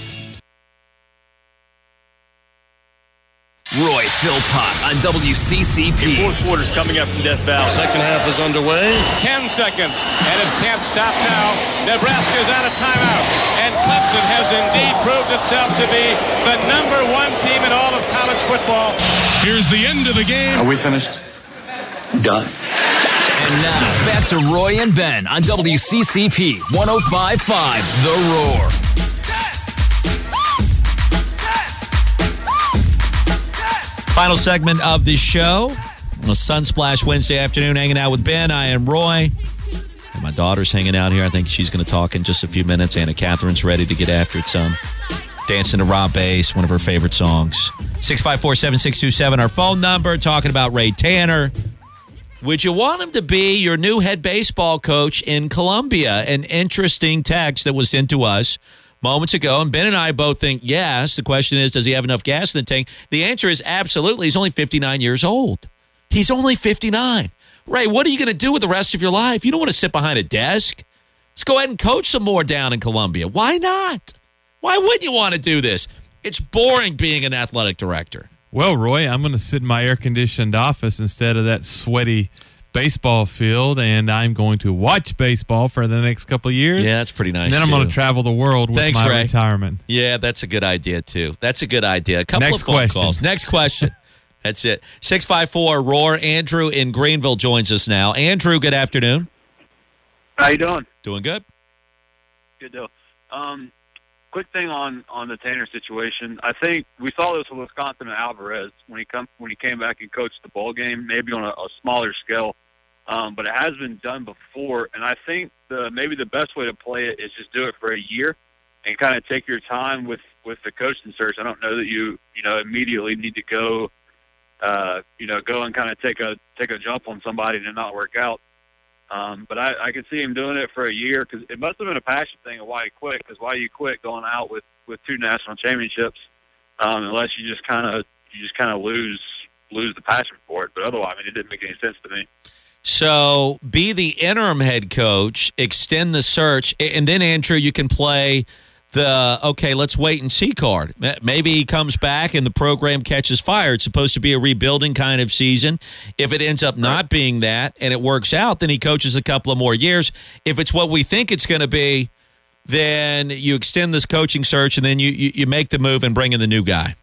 Roy Philpott on WCCP. fourth quarter's coming up from Death Valley. Second half is underway. 10 seconds, and it can't stop now. Nebraska's out of timeouts, and Clemson has indeed proved itself to be the number one team in all of college football. Here's the end of the game. Are we finished? Done. And now, back to Roy and Ben on WCCP 1055 The Roar. Final segment of the show. On a Sunsplash Wednesday afternoon, hanging out with Ben. I am Roy. And my daughter's hanging out here. I think she's going to talk in just a few minutes. Anna Catherine's ready to get after it some. Dancing to Rob Base, one of her favorite songs. 654 7627, our phone number, talking about Ray Tanner. Would you want him to be your new head baseball coach in Columbia? An interesting text that was sent to us moments ago. And Ben and I both think yes. The question is, does he have enough gas in the tank? The answer is absolutely. He's only 59 years old. He's only 59. Ray, what are you going to do with the rest of your life? You don't want to sit behind a desk. Let's go ahead and coach some more down in Columbia. Why not? Why would you want to do this? It's boring being an athletic director. Well, Roy, I'm going to sit in my air conditioned office instead of that sweaty baseball field, and I'm going to watch baseball for the next couple of years. Yeah, that's pretty nice. And then I'm too. going to travel the world with Thanks, my Ray. retirement. Yeah, that's a good idea too. That's a good idea. A couple Next of phone question. calls. Next question. [LAUGHS] that's it. Six five four Roar. Andrew in Greenville joins us now. Andrew, good afternoon. How you doing? Doing good. Good deal. Um, quick thing on on the Tanner situation. I think we saw this with Wisconsin and Alvarez when he come when he came back and coached the ball game, maybe on a, a smaller scale. Um, but it has been done before, and I think the maybe the best way to play it is just do it for a year and kind of take your time with with the coaching search. I don't know that you you know immediately need to go, uh, you know, go and kind of take a take a jump on somebody and not work out. Um, but I, I could see him doing it for a year because it must have been a passion thing of why he quit. Because why you quit going out with with two national championships, um, unless you just kind of you just kind of lose lose the passion for it. But otherwise, I mean, it didn't make any sense to me. So be the interim head coach, extend the search, and then Andrew, you can play the okay, let's wait and see card. Maybe he comes back and the program catches fire. It's supposed to be a rebuilding kind of season. If it ends up not being that and it works out, then he coaches a couple of more years. If it's what we think it's going to be, then you extend this coaching search and then you, you you make the move and bring in the new guy.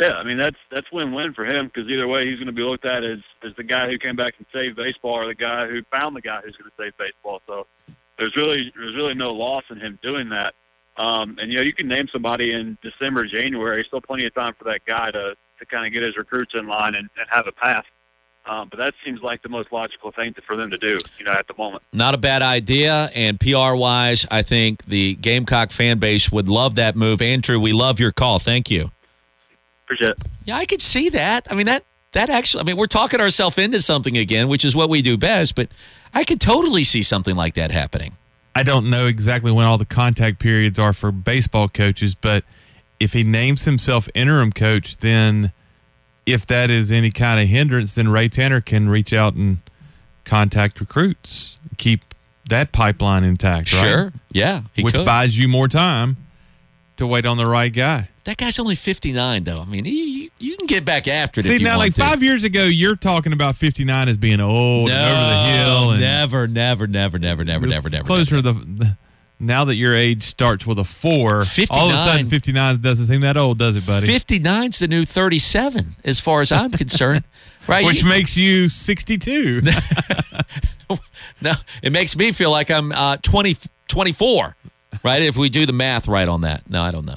Yeah, I mean that's that's win win for him because either way he's going to be looked at as as the guy who came back and saved baseball or the guy who found the guy who's going to save baseball. So there's really there's really no loss in him doing that. Um, and you know you can name somebody in December, January. Still plenty of time for that guy to to kind of get his recruits in line and, and have a path. Um, but that seems like the most logical thing to, for them to do, you know, at the moment. Not a bad idea. And PR wise, I think the Gamecock fan base would love that move. Andrew, we love your call. Thank you. Appreciate it. Yeah, I could see that. I mean that that actually, I mean, we're talking ourselves into something again, which is what we do best. But I could totally see something like that happening. I don't know exactly when all the contact periods are for baseball coaches, but if he names himself interim coach, then if that is any kind of hindrance, then Ray Tanner can reach out and contact recruits, keep that pipeline intact, right? Sure. Yeah. he Which could. buys you more time to wait on the right guy. That guy's only 59, though. I mean, you, you can get back after it See, if you now, like to. five years ago, you're talking about 59 as being old and over the hill. And never, never, never, never, never, never, never. closer to the. Now that your age starts with a four, all of a 59. sudden 59 doesn't seem that old, does it, buddy? 59's the new 37, as far as I'm concerned. [LAUGHS] right? Which You- makes you 62. [LAUGHS] [LAUGHS] no, it makes me feel like I'm uh, 20, 24, right? If we do the math right on that. No, I don't know.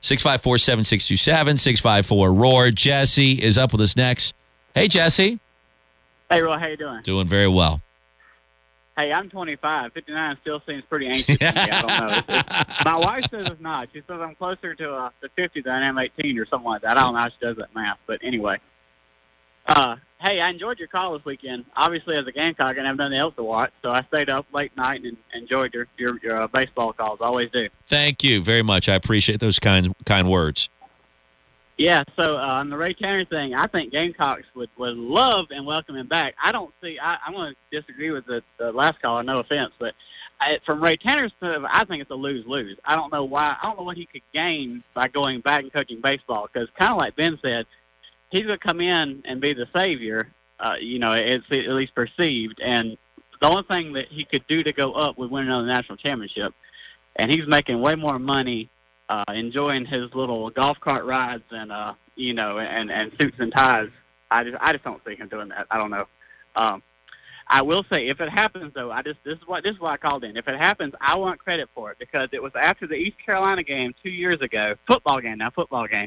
654 7627, 654 Roar. Jesse is up with us next. Hey, Jesse. Hey, Roy, how you doing? Doing very well. Hey, I'm 25. 59 still seems pretty ancient to me. I don't know. It's- [LAUGHS] my wife says it's not. She says I'm closer to uh, to 50 than I am 18 or something like that. I don't know how she does that math, but anyway. Uh, hey, I enjoyed your call this weekend. Obviously, as a Gamecock, I didn't have nothing else to watch, so I stayed up late night and enjoyed your your, your uh, baseball calls. Always do. Thank you very much. I appreciate those kind kind words. Yeah, so uh, on the Ray Tanner thing, I think Gamecocks would, would love and welcome him back. I don't see. I, I'm going to disagree with the, the last caller. No offense, but I, from Ray Tanner's perspective, I think it's a lose lose. I don't know why. I don't know what he could gain by going back and coaching baseball because, kind of like Ben said, he's going to come in and be the savior. Uh, you know, it's at least perceived, and the only thing that he could do to go up would win another national championship. And he's making way more money uh, enjoying his little golf cart rides and uh, you know, and and suits and ties. I just I just don't see him doing that. I don't know. Um, I will say if it happens though, I just this is what this is why I called in. If it happens, I want credit for it because it was after the East Carolina game two years ago, football game now, football game.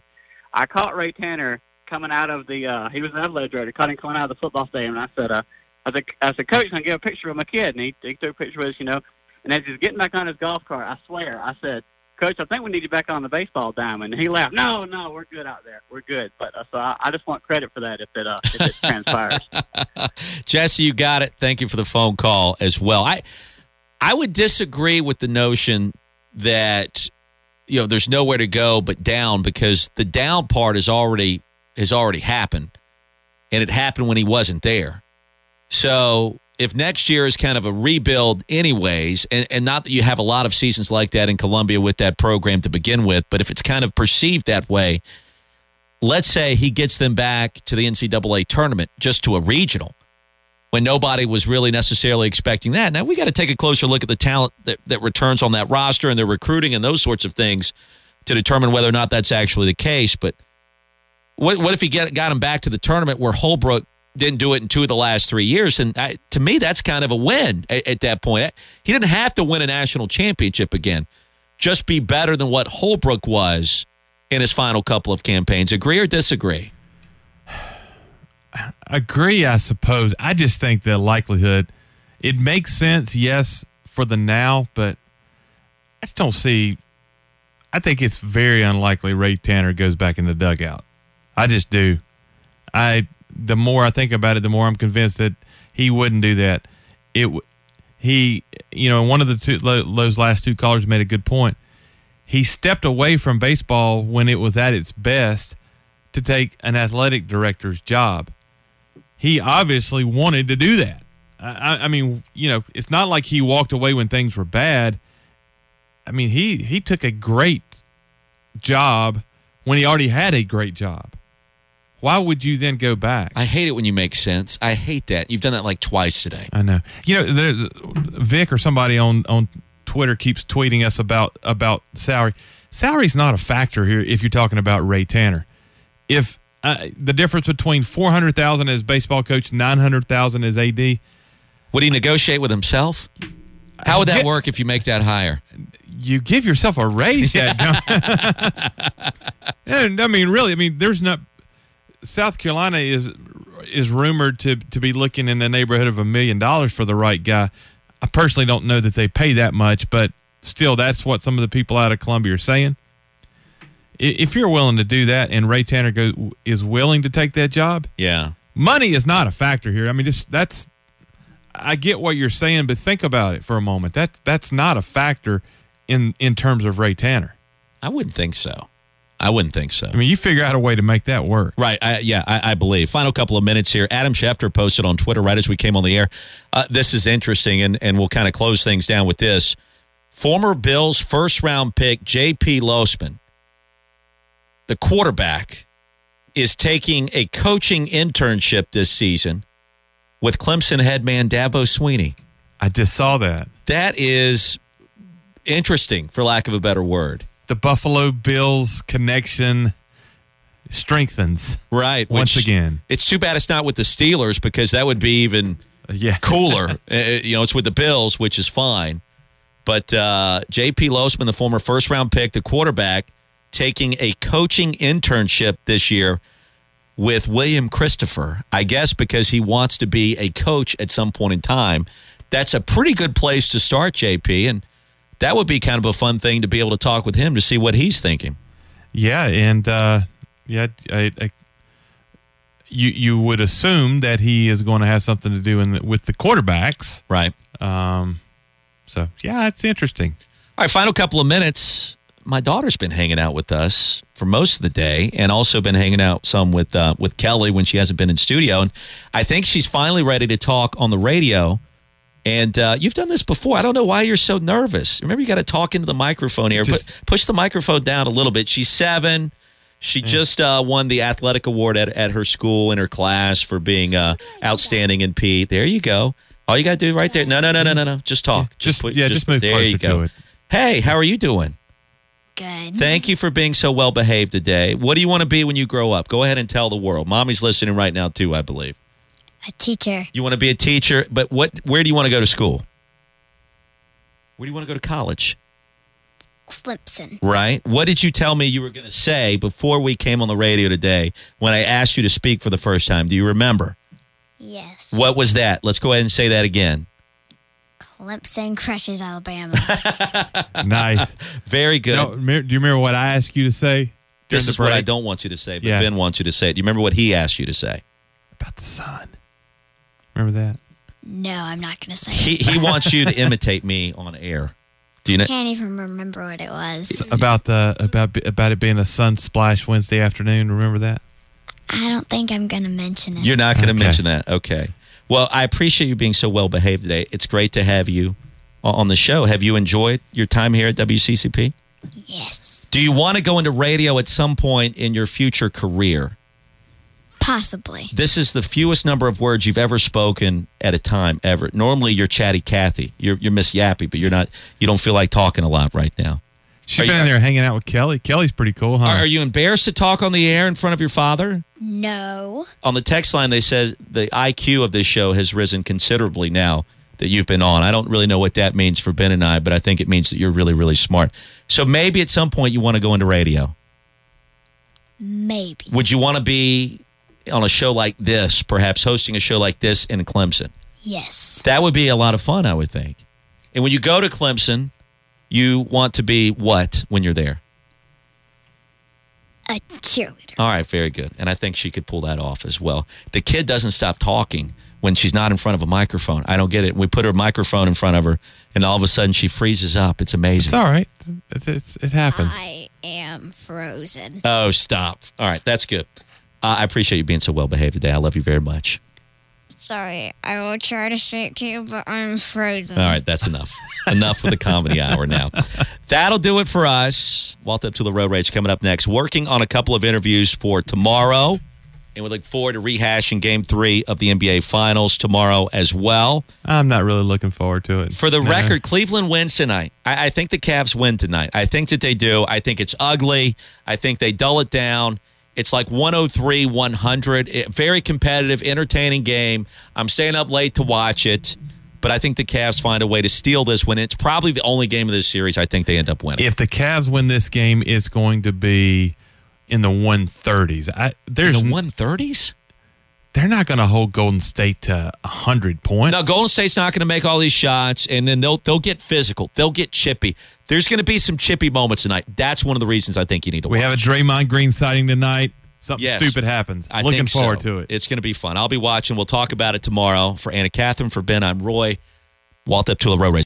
I caught Ray Tanner coming out of the uh, he was an road, caught him coming out of the football stadium, and I said, uh, I said, I said, Coach, can I get a picture of my kid? And he, he took a picture with us, you know. And as he's getting back on his golf cart, I swear, I said, Coach, I think we need you back on the baseball diamond. And he laughed. No, no, we're good out there. We're good. But uh, so I, I just want credit for that if it uh, if it transpires. [LAUGHS] Jesse, you got it. Thank you for the phone call as well. I I would disagree with the notion that you know there's nowhere to go but down because the down part is already has already happened, and it happened when he wasn't there. So if next year is kind of a rebuild, anyways, and, and not that you have a lot of seasons like that in Columbia with that program to begin with, but if it's kind of perceived that way, let's say he gets them back to the NCAA tournament, just to a regional, when nobody was really necessarily expecting that. Now we got to take a closer look at the talent that, that returns on that roster and their recruiting and those sorts of things to determine whether or not that's actually the case. But what what if he get, got him back to the tournament where Holbrook didn't do it in two of the last three years? And I, to me, that's kind of a win at, at that point. He didn't have to win a national championship again, just be better than what Holbrook was in his final couple of campaigns. Agree or disagree? [SIGHS] Agree, I suppose. I just think the likelihood, it makes sense, yes, for the now, but I just don't see. I think it's very unlikely Ray Tanner goes back in the dugout. I just do. I the more I think about it, the more I'm convinced that he wouldn't do that. It he, you know, one of the two those last two callers made a good point. He stepped away from baseball when it was at its best to take an athletic director's job. He obviously wanted to do that. I, I- mean, you know, it's not like he walked away when things were bad. I mean, he he took a great job when he already had a great job. Why would you then go back? I hate it when you make sense. I hate that. You've done that like twice today. I know. You know, there's Vic or somebody on on Twitter keeps tweeting us about about salary. Salary's not a factor here if you're talking about Ray Tanner. If uh, the difference between four hundred thousand as baseball coach, nine hundred thousand as AD, would he negotiate with himself? How would that work if you make that higher? You give yourself a raise, yeah. and [LAUGHS] I mean, really, I mean, there's not. South Carolina is is rumored to to be looking in the neighborhood of a million dollars for the right guy. I personally don't know that they pay that much, but still, that's what some of the people out of Columbia are saying. If you're willing to do that, and Ray Tanner goes, is willing to take that job, Yeah. money is not a factor here. I mean, just that's. I get what you're saying, but think about it for a moment. That's that's not a factor in in terms of Ray Tanner. I wouldn't think so. I wouldn't think so. I mean, you figure out a way to make that work. Right. I, yeah, I, I believe. Final couple of minutes here. Adam Schefter posted on Twitter right as we came on the air. Uh, this is interesting, and, and we'll kind of close things down with this. Former Bills first round pick J.P. Losman, the quarterback, is taking a coaching internship this season with Clemson head man Dabo Swinney. I just saw that. That is interesting, for lack of a better word. The Buffalo Bills connection strengthens. Right. Once which- again. It's too bad it's not with the Steelers because that would be even yeah. cooler. [LAUGHS] Uh, you know, it's with the Bills, which is fine. But uh, J.P. Losman, the former first round pick, the quarterback, taking a coaching internship this year with William Christopher. I guess because he wants to be a coach at some point in time. That's a pretty good place to start, JP. And that would be kind of a fun thing to be able to talk with him to see what he's thinking. Yeah, and uh, yeah, I, I, you you would assume that he is going to have something to do in the, with the quarterbacks, right? Um, so yeah, it's interesting. All right, final couple of minutes. My daughter's been hanging out with us for most of the day, and also been hanging out some with uh, with Kelly when she hasn't been in studio. And I think she's finally ready to talk on the radio. And uh, you've done this before. I don't know why you're so nervous. Remember, you got to talk into the microphone here. Put, push the microphone down a little bit. She's seven. She just uh, won the athletic award at, at her school in her class for being uh, outstanding in P. There you go. All you got to do right there. No, no, no, no, no, no. Just talk. Just- put- yeah, just move there closer you to go. it. Hey, how are you doing? Good. Thank you for being so well behaved today. What do you want to be when you grow up? Go ahead and tell the world. Mommy's listening right now too, I believe. A teacher. You want to be a teacher, but what? Where do you want to go to school? Where do you want to go to college? Clemson. Right? What did you tell me you were going to say before we came on the radio today when I asked you to speak for the first time? Do you remember? Yes. What was that? Let's go ahead and say that again. Clemson crushes Alabama. [LAUGHS] Nice. Very good. No, do you remember what I asked you to say? this is what I don't want you to say, but Yeah. Ben wants you to say it. Do you remember what he asked you to say? About the sun. Remember that? no, I'm not going to say He it. he wants you to [LAUGHS] imitate me on air. Do you know? I can't even remember what it was. About the about about it being a sun splash Wednesday afternoon. Remember that? I don't think I'm going to mention it. You're not going to Okay. mention that. Okay. Well, I appreciate you being so well behaved today. It's great to have you on the show. Have you enjoyed your time here at WCCP? Yes. Do you want to go into radio at some point in your future career? Possibly. This is the fewest number of words you've ever spoken at a time ever. Normally, you're chatty Cathy. You're you're Miss Yappy, but you're not. You don't feel like talking a lot right now. She's Are been you- in there hanging out with Kelly. Kelly's pretty cool, huh? Are, are you embarrassed to talk on the air in front of your father? No. On the text line, they says the IQ of this show has risen considerably now that you've been on. I don't really know what that means for Ben and I, but I think it means that you're really, really smart. So maybe at some point you want to go into radio. Maybe. Would you want to be on a show like this, perhaps hosting a show like this in Clemson? Yes. That would be a lot of fun, I would think. And when you go to Clemson, you want to be what when you're there? A cheerleader. All right, very good. And I think she could pull that off as well. The kid doesn't stop talking when she's not in front of a microphone. I don't get it. We put her microphone in front of her, and all of a sudden she freezes up. It's amazing. It's all right. It, it's, it happens. I am frozen. Oh, stop. All right, that's good. Uh, I appreciate you being so well behaved today. I love you very much. Sorry, I will try to speak to you, but I'm frozen. All right, that's enough. enough with the comedy hour now. That'll do it for us. Walt up to the road rage coming up next. Working on a couple of interviews for tomorrow, and we look forward to rehashing Game Three of the NBA Finals tomorrow as well. I'm not really looking forward to it. For the No. record, Cleveland wins tonight. I, I think the Cavs win tonight. I think that they do. I think it's ugly. I think they dull it down. It's like 103, 100. It- eh, very competitive, entertaining game. I'm staying up late to watch it, but I think the Cavs find a way to steal this win. It's probably the only game of this series I think they end up winning. If the Cavs win this game, it's going to be in the 130s. I, there's In the 130s? They're not going to hold Golden State to 100 points. Now, Golden State's not going to make all these shots, and then they'll they'll get physical. They'll get chippy. There's going to be some chippy moments tonight. That's one of the reasons I think you need to we watch. have a Draymond Green sighting tonight. Something Yes. stupid happens. I Looking think so. forward to it. It's going to be fun. I'll be watching. We'll talk about it tomorrow. For Anna Catherine, for Ben, I'm Roy. Walt Deptula Road Race.